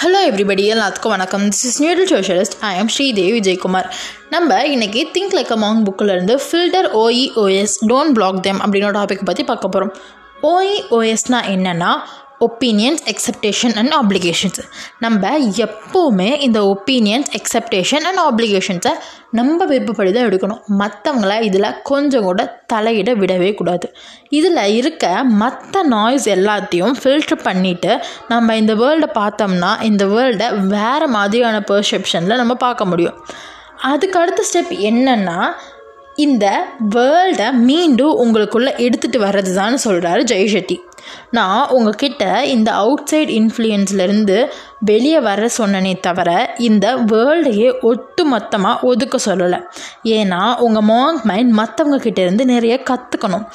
Hello everybody எல்லாத்துக்கும் வணக்கம். This is neutral socialist I am Sridevi Vijayakumar நம்ம இன்றைக்கி திங்க் லைக் அமாங் புக்கிலேருந்து ஃபில்டர் ஓஇஓஎஸ் டோன்ட் பிளாக் தெம் அப்படின்ற டாபிக் பற்றி பார்க்க போகிறோம் ஓஇஓஎஸ்னால் என்னென்னா ஒப்பீனியன்ஸ் எக்ஸப்டேஷன் அண்ட் ஆப்ளிகேஷன்ஸ் நம்ம எப்போவுமே இந்த ஒப்பீனியன்ஸ் எக்ஸப்டேஷன் அண்ட் ஆப்ளிகேஷன்ஸை நம்ம விருப்பப்படி தான் எடுக்கணும். மற்றவங்கள இதில் கொஞ்சம் கூட தலையிட விடவே கூடாது. இதில் இருக்க மற்ற நாய்ஸ் எல்லாத்தையும் ஃபில்டர் பண்ணிவிட்டு நம்ம இந்த வேர்ல்டை பார்த்தோம்னா இந்த வேர்ல்டை வேறு மாதிரியான பெர்செப்ஷனில் நம்ம பார்க்க முடியும். அதுக்கு அடுத்த ஸ்டெப் என்னென்னா இந்த வேர்ல்டை மீண்டும் உங்களுக்குள்ளே எடுத்துகிட்டு வர்றது தான் சொல்கிறாரு ஜெய்ஷெட்டி நான் உங்ககிட்ட இந்த அவுட் சைட் இன்ஃப்ளூயன்ஸ்லேருந்து வெளியே வர சொன்னனே தவிர இந்த வேர்ல்டையே ஒட்டு மொத்தமாக ஒதுக்க சொல்லலை. ஏன்னா உங்கள் மாங் மைண்ட் மற்றவங்க கிட்டேருந்து நிறைய கற்றுக்கணும்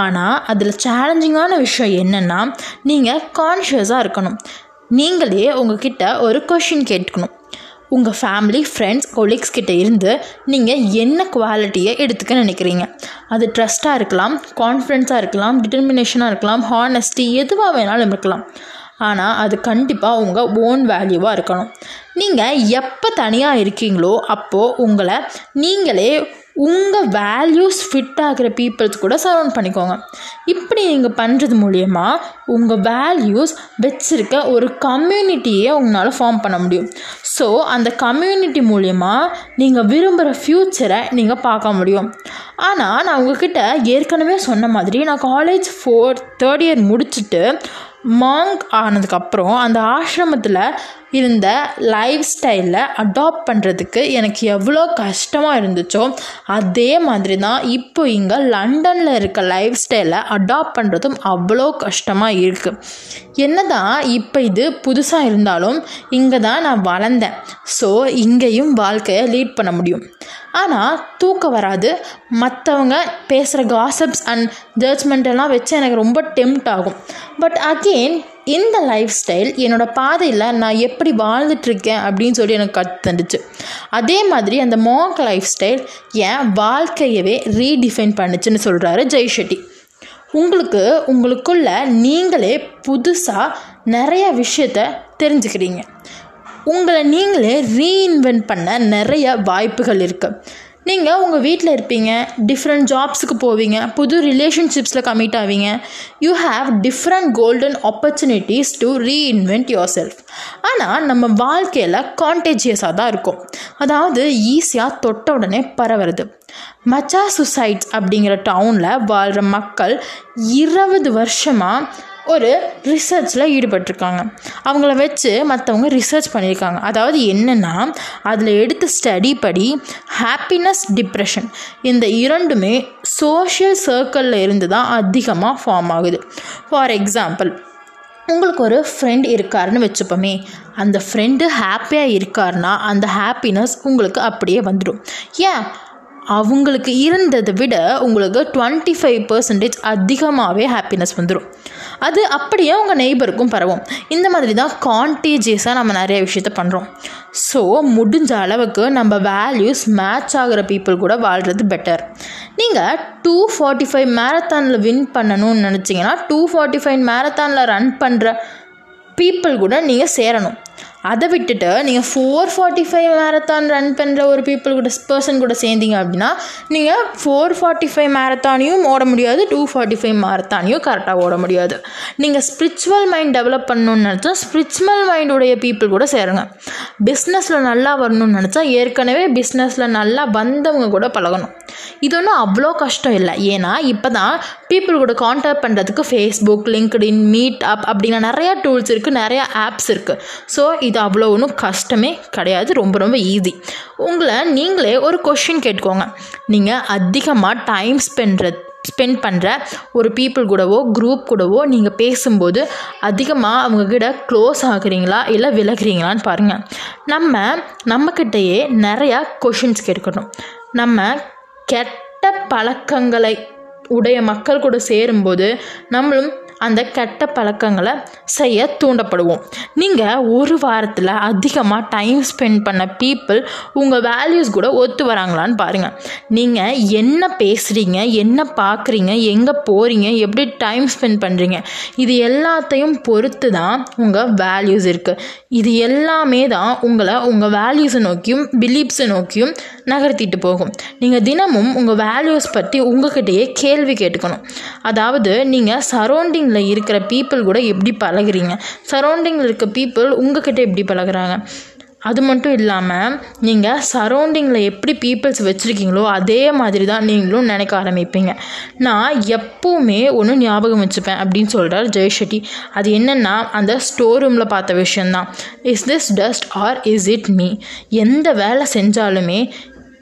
ஆனால் அதில் சேலஞ்சிங்கான விஷயம் என்னென்னா நீங்கள் கான்ஷியஸாக இருக்கணும். நீங்களே உங்ககிட்ட ஒரு கொஷின் கேட்கணும் உங்கள் ஃபேமிலி ஃப்ரெண்ட்ஸ் கொலீக்ஸ் கிட்டே இருந்து நீங்கள் என்ன குவாலிட்டியை எடுத்துக்க நினைக்கிறீங்க? அது ட்ரஸ்ட்டாக இருக்கலாம் கான்ஃபிடென்ஸாக இருக்கலாம் டிட்டர்மினேஷனாக இருக்கலாம் ஹானஸ்டி எதுவாக வேணாலும் இருக்கலாம். ஆனால் அது கண்டிப்பாக உங்கள் ஓன் வேல்யூவாக இருக்கணும். நீங்கள் எப்போ தனியாக இருக்கீங்களோ அப்போது உங்களை நீங்களே உங்கள் வேல்யூஸ் ஃபிட் ஆகிற பீப்புள்ஸ் கூட சரௌண்ட் பண்ணிக்கோங்க. இப்படி நீங்கள் பண்ணுறது மூலயமா உங்கள் வேல்யூஸ் வச்சுருக்க ஒரு கம்யூனிட்டியை உங்களால் ஃபார்ம் பண்ண முடியும். ஸோ அந்த கம்யூனிட்டி மூலயமா நீங்கள் விரும்புகிற ஃப்யூச்சரை நீங்கள் பார்க்க முடியும். ஆனால் நான் உங்ககிட்ட ஏற்கனவே சொன்ன மாதிரி நான் காலேஜ் ஃபோர் தேர்ட் இயர் முடிச்சுட்டு மாங்க் ஆனதுக்கப்புறம் அந்த ஆசிரமத்தில் இருந்த லைஃப் ஸ்டைலில் அடாப்ட் பண்ணுறதுக்கு எனக்கு எவ்வளோ கஷ்டமாக இருந்துச்சோ அதே மாதிரி தான் இப்போ இங்கே லண்டனில் இருக்க லைஃப் ஸ்டைலை அடாப்ட் பண்ணுறதும் அவ்வளோ கஷ்டமாக இருக்குது என்ன தான் இப்போ இது புதுசாக இருந்தாலும் இங்கே தான் நான் வளர்ந்தேன். ஸோ இங்கேயும் வாழ்க்கையை லீட் பண்ண முடியும். ஆனால் தூக்கம் வராது. மற்றவங்க பேசுகிற காசப்ஸ் அண்ட் ஜட்ஜ்மெண்ட்டெல்லாம் வச்சு எனக்கு ரொம்ப டெம்ட் ஆகும். பட் அகெயின் இந்த லைஃப் ஸ்டைல் என்னோடய பாதையில் நான் எப்படி வாழ்ந்துட்டுருக்கேன் அப்படின்னு சொல்லி எனக்கு கற்றுந்துச்சு அதே மாதிரி அந்த மாக் லைஃப் ஸ்டைல் என் வாழ்க்கையவே ரீடிஃபைன் பண்ணுச்சுன்னு சொல்கிறாரு ஜெய் ஷெட்டி உங்களுக்கு உங்களுக்குள்ள நீங்களே புதுசாக நிறைய விஷயத்த தெரிஞ்சுக்கிறீங்க. உங்களை நீங்களே ரீஇன்வென்ட் பண்ண நிறைய வாய்ப்புகள் இருக்குது நீங்கள் உங்கள் வீட்டில் இருப்பீங்க டிஃப்ரெண்ட் ஜாப்ஸுக்கு போவீங்க புது ரிலேஷன்ஷிப்ஸில் கமிட் ஆவீங்க. You have different golden opportunities to reinvent yourself ஆனால் நம்ம வாழ்க்கையில் கான்டேஜியஸாக தான் இருக்கும். அதாவது ஈஸியாக தொட்ட உடனே பரவுறது. மச்சா சுசைட்ஸ் அப்படிங்கிற டவுனில் வாழ்கிற மக்கள் இருபது வருஷமாக ஒரு ரிசர்ச்சில் ஈடுபட்டிருக்காங்க. அவங்கள வச்சு மற்றவங்க ரிசர்ச் பண்ணியிருக்காங்க. அதாவது என்னென்னா அதில் எடுத்த ஸ்டடி படி ஹாப்பினஸ் டிப்ரெஷன் இந்த இரண்டுமே சோஷியல் சர்க்கிளில் இருந்து தான் அதிகமாக ஃபார்ம் ஆகுது. ஃபார் எக்ஸாம்பிள் உங்களுக்கு ஒரு ஃப்ரெண்ட் இருக்காருன்னு வச்சுப்போமே. அந்த ஃப்ரெண்டு ஹாப்பியாக இருக்காருன்னா அந்த ஹாப்பினஸ் உங்களுக்கு அப்படியே வந்துடும். ஏன்? அவங்களுக்கு இருந்ததை விட உங்களுக்கு டுவெண்ட்டி ஃபைவ் பர்சன்டேஜ் அதிகமாகவே ஹாப்பினஸ் வந்துடும் அது அப்படியே உங்கள் நெய்பருக்கும் பரவும். இந்த மாதிரி தான் கான்டேஜியஸாக நம்ம நிறைய விஷயத்த பண்ணுறோம் ஸோ முடிஞ்ச அளவுக்கு நம்ம வேல்யூஸ் மேட்ச் ஆகிற பீப்புள் கூட வாழ்கிறது பெட்டர் நீங்கள் டூ ஃபார்ட்டி ஃபைவ் மேரத்தானில் வின் பண்ணணும்னு நினச்சிங்கன்னா டூ ஃபார்ட்டி ஃபைவ் மேரத்தானில் ரன் பண்ணுற பீப்புள் கூட நீங்கள் சேரணும். அதை விட்டுட்டு நீங்கள் four forty five marathon run பண்ணுற ஒரு பீப்புள் கூட பர்சன் கூட சேர்ந்தீங்க அப்படின்னா நீங்கள் ஃபோர் ஃபார்ட்டி ஃபைவ் மேரத்தானையும் ஓட முடியாது டூ ஃபார்ட்டி ஃபைவ் மேரத்தானையும் கரெக்டாக ஓட முடியாது. நீங்கள் ஸ்பிரிச்சுவல் மைண்ட் டெவலப் பண்ணணும்னு நினச்சா ஸ்பிரிச்சுவல் மைண்டுடைய பீப்புள் கூட சேருங்க. பிஸ்னஸில் நல்லா வரணும்னு நினச்சா ஏற்கனவே பிஸ்னஸில் நல்லா வந்தவங்க கூட பழகணும். இது ஒன்றும் அவ்வளோ கஷ்டம் இல்லை. ஏன்னா இப்போ தான் பீப்புள் கூட காண்டாக்ட் பண்ணுறதுக்கு ஃபேஸ்புக் லிங்க்டின் மீட் அப் அப்படின்னா நிறையா டூல்ஸ் இருக்குது நிறையா ஆப்ஸ் இருக்குது ஸோ இது அவ்வளோ ஒன்றும் கஷ்டமே கிடையாது. ரொம்ப ரொம்ப ஈஸி உங்களை நீங்களே ஒரு கொஷின் கேட்டுக்கோங்க. நீங்கள் அதிகமாக டைம் ஸ்பெண்ட் ஸ்பெண்ட் பண்ணுற ஒரு பீப்புள் கூடவோ குரூப் கூடவோ நீங்கள் பேசும்போது அதிகமாக அவங்கக்கிட்ட க்ளோஸ் ஆகுறீங்களா? இல்லை விலகுறீங்களான்னு பாருங்கள் நம்ம நம்மக்கிட்டேயே நிறையா கொஷின்ஸ் கேட்கணும் நம்ம கெட்ட பழக்கங்களை உடைய மக்கள் கூட சேரும்போது நம்மளும் அந்த கெட்ட பழக்கங்களை செய்ய தூண்டப்படுவோம். நீங்கள் ஒரு வாரத்தில் அதிகமாக டைம் ஸ்பெண்ட் பண்ண பீப்புள் உங்கள் வேல்யூஸ் கூட ஒத்து வராங்களான்னு பாருங்கள் நீங்கள் என்ன பேசுகிறீங்க என்ன பார்க்குறீங்க எங்கே போகிறீங்க எப்படி டைம் ஸ்பெண்ட் பண்ணுறீங்க இது எல்லாத்தையும் பொறுத்து தான் உங்கள் வேல்யூஸ் இருக்குது இது எல்லாமே தான் உங்களை உங்கள் வேல்யூஸை நோக்கியும் பிலீப்ஸை நோக்கியும் நகர்த்திட்டு போகும். நீங்கள் தினமும் உங்கள் வேல்யூஸ் பற்றி உங்ககிட்டயே கேள்வி கேட்டுக்கணும். அதாவது நீங்கள் சரௌண்டிங்கில் இருக்கிற பீப்புள் கூட எப்படி பழகுறீங்க. சரௌண்டிங்கில் இருக்க பீப்புள் உங்ககிட்ட எப்படி பழகுறாங்க? அது மட்டும் இல்லாமல் நீங்கள் சரௌண்டிங்கில் எப்படி பீப்புள்ஸ் வச்சுருக்கீங்களோ அதே மாதிரி தான் நீங்களும் நினைக்க ஆரம்பிப்பீங்க. நான் எப்போவுமே ஒன்று ஞாபகம் வச்சுப்பேன் அப்படின்னு சொல்கிறார் ஜெய்ஷெட்டி அது என்னென்னா அந்த ஸ்டோர் ரூமில் பார்த்த விஷயந்தான் is this dust or is it me எந்த வேலை செஞ்சாலுமே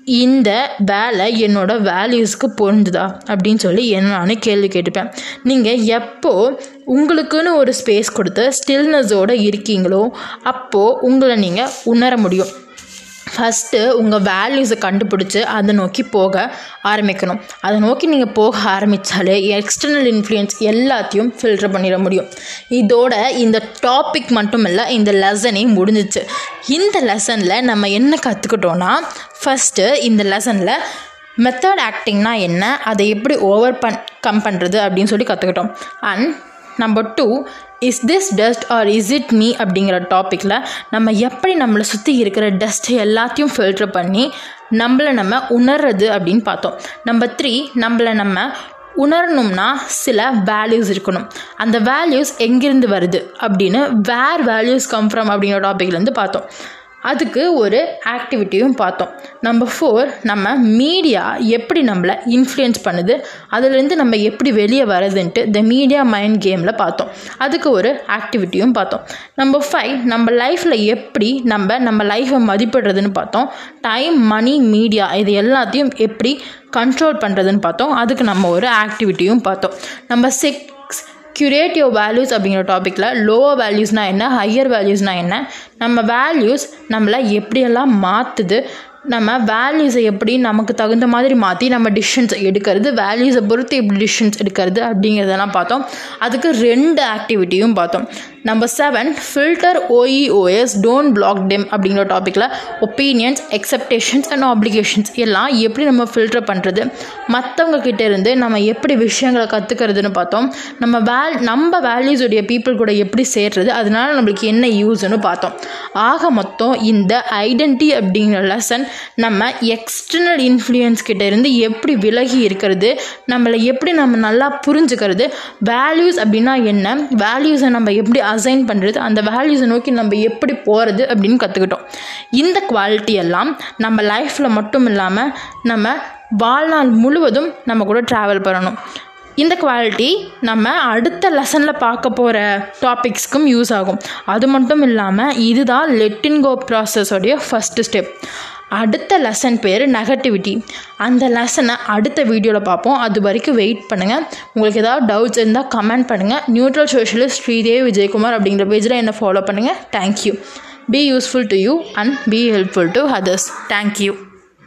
இந்த வேலை என்னோட வேல்யூஸ்க்கு பொருந்துதா? அப்படின்னு சொல்லி என்ன நானே கேள்வி கேட்டுப்பேன். நீங்கள் எப்போ உங்களுக்குன்னு ஒரு ஸ்பேஸ் கொடுத்து ஸ்டில்னஸோடு இருக்கீங்களோ அப்போது உங்களை நீங்கள் உணர முடியும். ஃபஸ்ட்டு உங்கள் வேல்யூஸை கண்டுபிடிச்சி அதை நோக்கி போக ஆரம்பிக்கணும். அதை நோக்கி நீங்கள் போக ஆரம்பித்தாலே எக்ஸ்டர்னல் இன்ஃப்ளூயன்ஸ் எல்லாத்தையும் ஃபில்டர் பண்ணிட முடியும். இதோட இந்த டாபிக் மட்டும் இல்லை இந்த லெசனே முடிஞ்சிச்சு. இந்த லெசனில் நம்ம என்ன கற்றுக்கிட்டோன்னா ஃபஸ்ட்டு இந்த லெசனில் மெத்தட் ஆக்டிங்னா என்ன அதை எப்படி ஓவர் பண் கம் பண்ணுறது அப்படின்னு சொல்லி கற்றுக்கிட்டோம் and number two is this dust or is it me அப்படிங்கிற டாப்பிக்கில் நம்ம எப்படி நம்மளை சுற்றி இருக்கிற டஸ்ட்டை எல்லாத்தையும் ஃபில்ட்ரு பண்ணி நம்மளை நம்ம உணர்றது அப்படின்னு பார்த்தோம். நம்பர் த்ரீ நம்மளை நம்ம உணரணும்னா சில வேல்யூஸ் இருக்கணும். அந்த வேல்யூஸ் எங்கேருந்து வருது அப்படின்னு வேர் வேல்யூஸ் கம் ஃப்ரம் அப்படிங்கிற டாப்பிக்லேருந்து பார்த்தோம். அதுக்கு ஒரு ஆக்டிவிட்டியும் பார்த்தோம். நம்பர் ஃபோர் நம்ம மீடியா எப்படி நம்மளை இன்ஃப்ளூயன்ஸ் பண்ணுது அதுலேருந்து நம்ம எப்படி வெளியே வரதுன்ட்டு த மீடியா மைண்ட் கேமில் பார்த்தோம். அதுக்கு ஒரு ஆக்டிவிட்டியும் பார்த்தோம். நம்பர் ஃபைவ் நம்ம லைஃப்பில் எப்படி நம்ம நம்ம லைஃப்பை மதிப்பிடுறதுன்னு பார்த்தோம். டைம் மணி மீடியா இது எல்லாத்தையும் எப்படி கண்ட்ரோல் பண்ணுறதுன்னு பார்த்தோம். அதுக்கு நம்ம ஒரு ஆக்டிவிட்டியும் பார்த்தோம். நம்ம செக் சிக்ஸ் யோர் வேல்யூஸ் அப்படிங்கிற டாப்பிக்கில் லோவர் வேல்யூஸ்னால் என்ன ஹையர் வேல்யூஸ்னால் என்ன நம்ம வேல்யூஸ் நம்மளை எப்படியெல்லாம் மாற்றுது நம்ம வேல்யூஸை எப்படி நமக்கு தகுந்த மாதிரி மாற்றி நம்ம டிசிஷன்ஸ் எடுக்கிறது வேல்யூஸை பொறுத்து எப்படி டிசிஷன்ஸ் எடுக்கிறது அப்படிங்கிறதெல்லாம் பார்த்தோம். அதுக்கு ரெண்டு ஆக்டிவிட்டியும் பார்த்தோம். Number seven filter ஓஇஓஎஸ் don't block them அப்படிங்கிற டாப்பிக்கில் ஒப்பீனியன்ஸ் எக்ஸப்டேஷன்ஸ் அண்ட் ஆப்ளிகேஷன்ஸ் எல்லாம் எப்படி நம்ம ஃபில்டர் பண்ணுறது மற்றவங்க இருந்து நம்ம எப்படி விஷயங்களை கற்றுக்கிறதுன்னு பார்த்தோம். நம்ம வேல் நம்ம வேல்யூஸுடைய பீப்புள் கூட எப்படி சேர்றது? அதனால நம்மளுக்கு என்ன யூஸ்னு பார்த்தோம். ஆக மொத்தம் இந்த ஐடென்டி அப்படிங்கிற லெசன் நம்ம எக்ஸ்டர்னல் இன்ஃப்ளூயன்ஸ் கிட்ட இருந்து எப்படி விலகி இருக்கிறது? நம்மளை எப்படி நம்ம நல்லா புரிஞ்சுக்கிறது? வேல்யூஸ் அப்படின்னா என்ன? வேல்யூஸை நம்ம எப்படி அசைன் பண்ணுறது அந்த வேல்யூஸை நோக்கி நம்ம எப்படி போகிறது அப்படின்னு கற்றுக்கிட்டோம் இந்த குவாலிட்டி எல்லாம் நம்ம லைஃப்பில் மட்டும் இல்லாமல் நம்ம வாழ்நாள் முழுவதும் நம்ம கூட ட்ராவல் பண்ணணும். இந்த குவாலிட்டி நம்ம அடுத்த லெசனில் பார்க்க போகிற டாபிக்ஸ்க்கும் யூஸ் ஆகும். அது மட்டும் இல்லாமல் இதுதான் லெட்டின் கோ ப்ராசஸோடைய ஃபஸ்ட்டு ஸ்டெப் அடுத்த லெசன் பேர் நெகட்டிவிட்டி அந்த லெசனை அடுத்த வீடியோவில் பார்ப்போம். அது வரைக்கும் வெயிட் பண்ணுங்கள் உங்களுக்கு ஏதாவது டவுட்ஸ் இருந்தால் கமெண்ட் பண்ணுங்கள் நியூட்ரல் சோஷியலிஸ்ட் ஸ்ரீதேவ் விஜயகுமார் அப்படிங்கிற பேஜில் என்னை ஃபாலோ பண்ணுங்கள் thank you be useful to you and be helpful to others thank you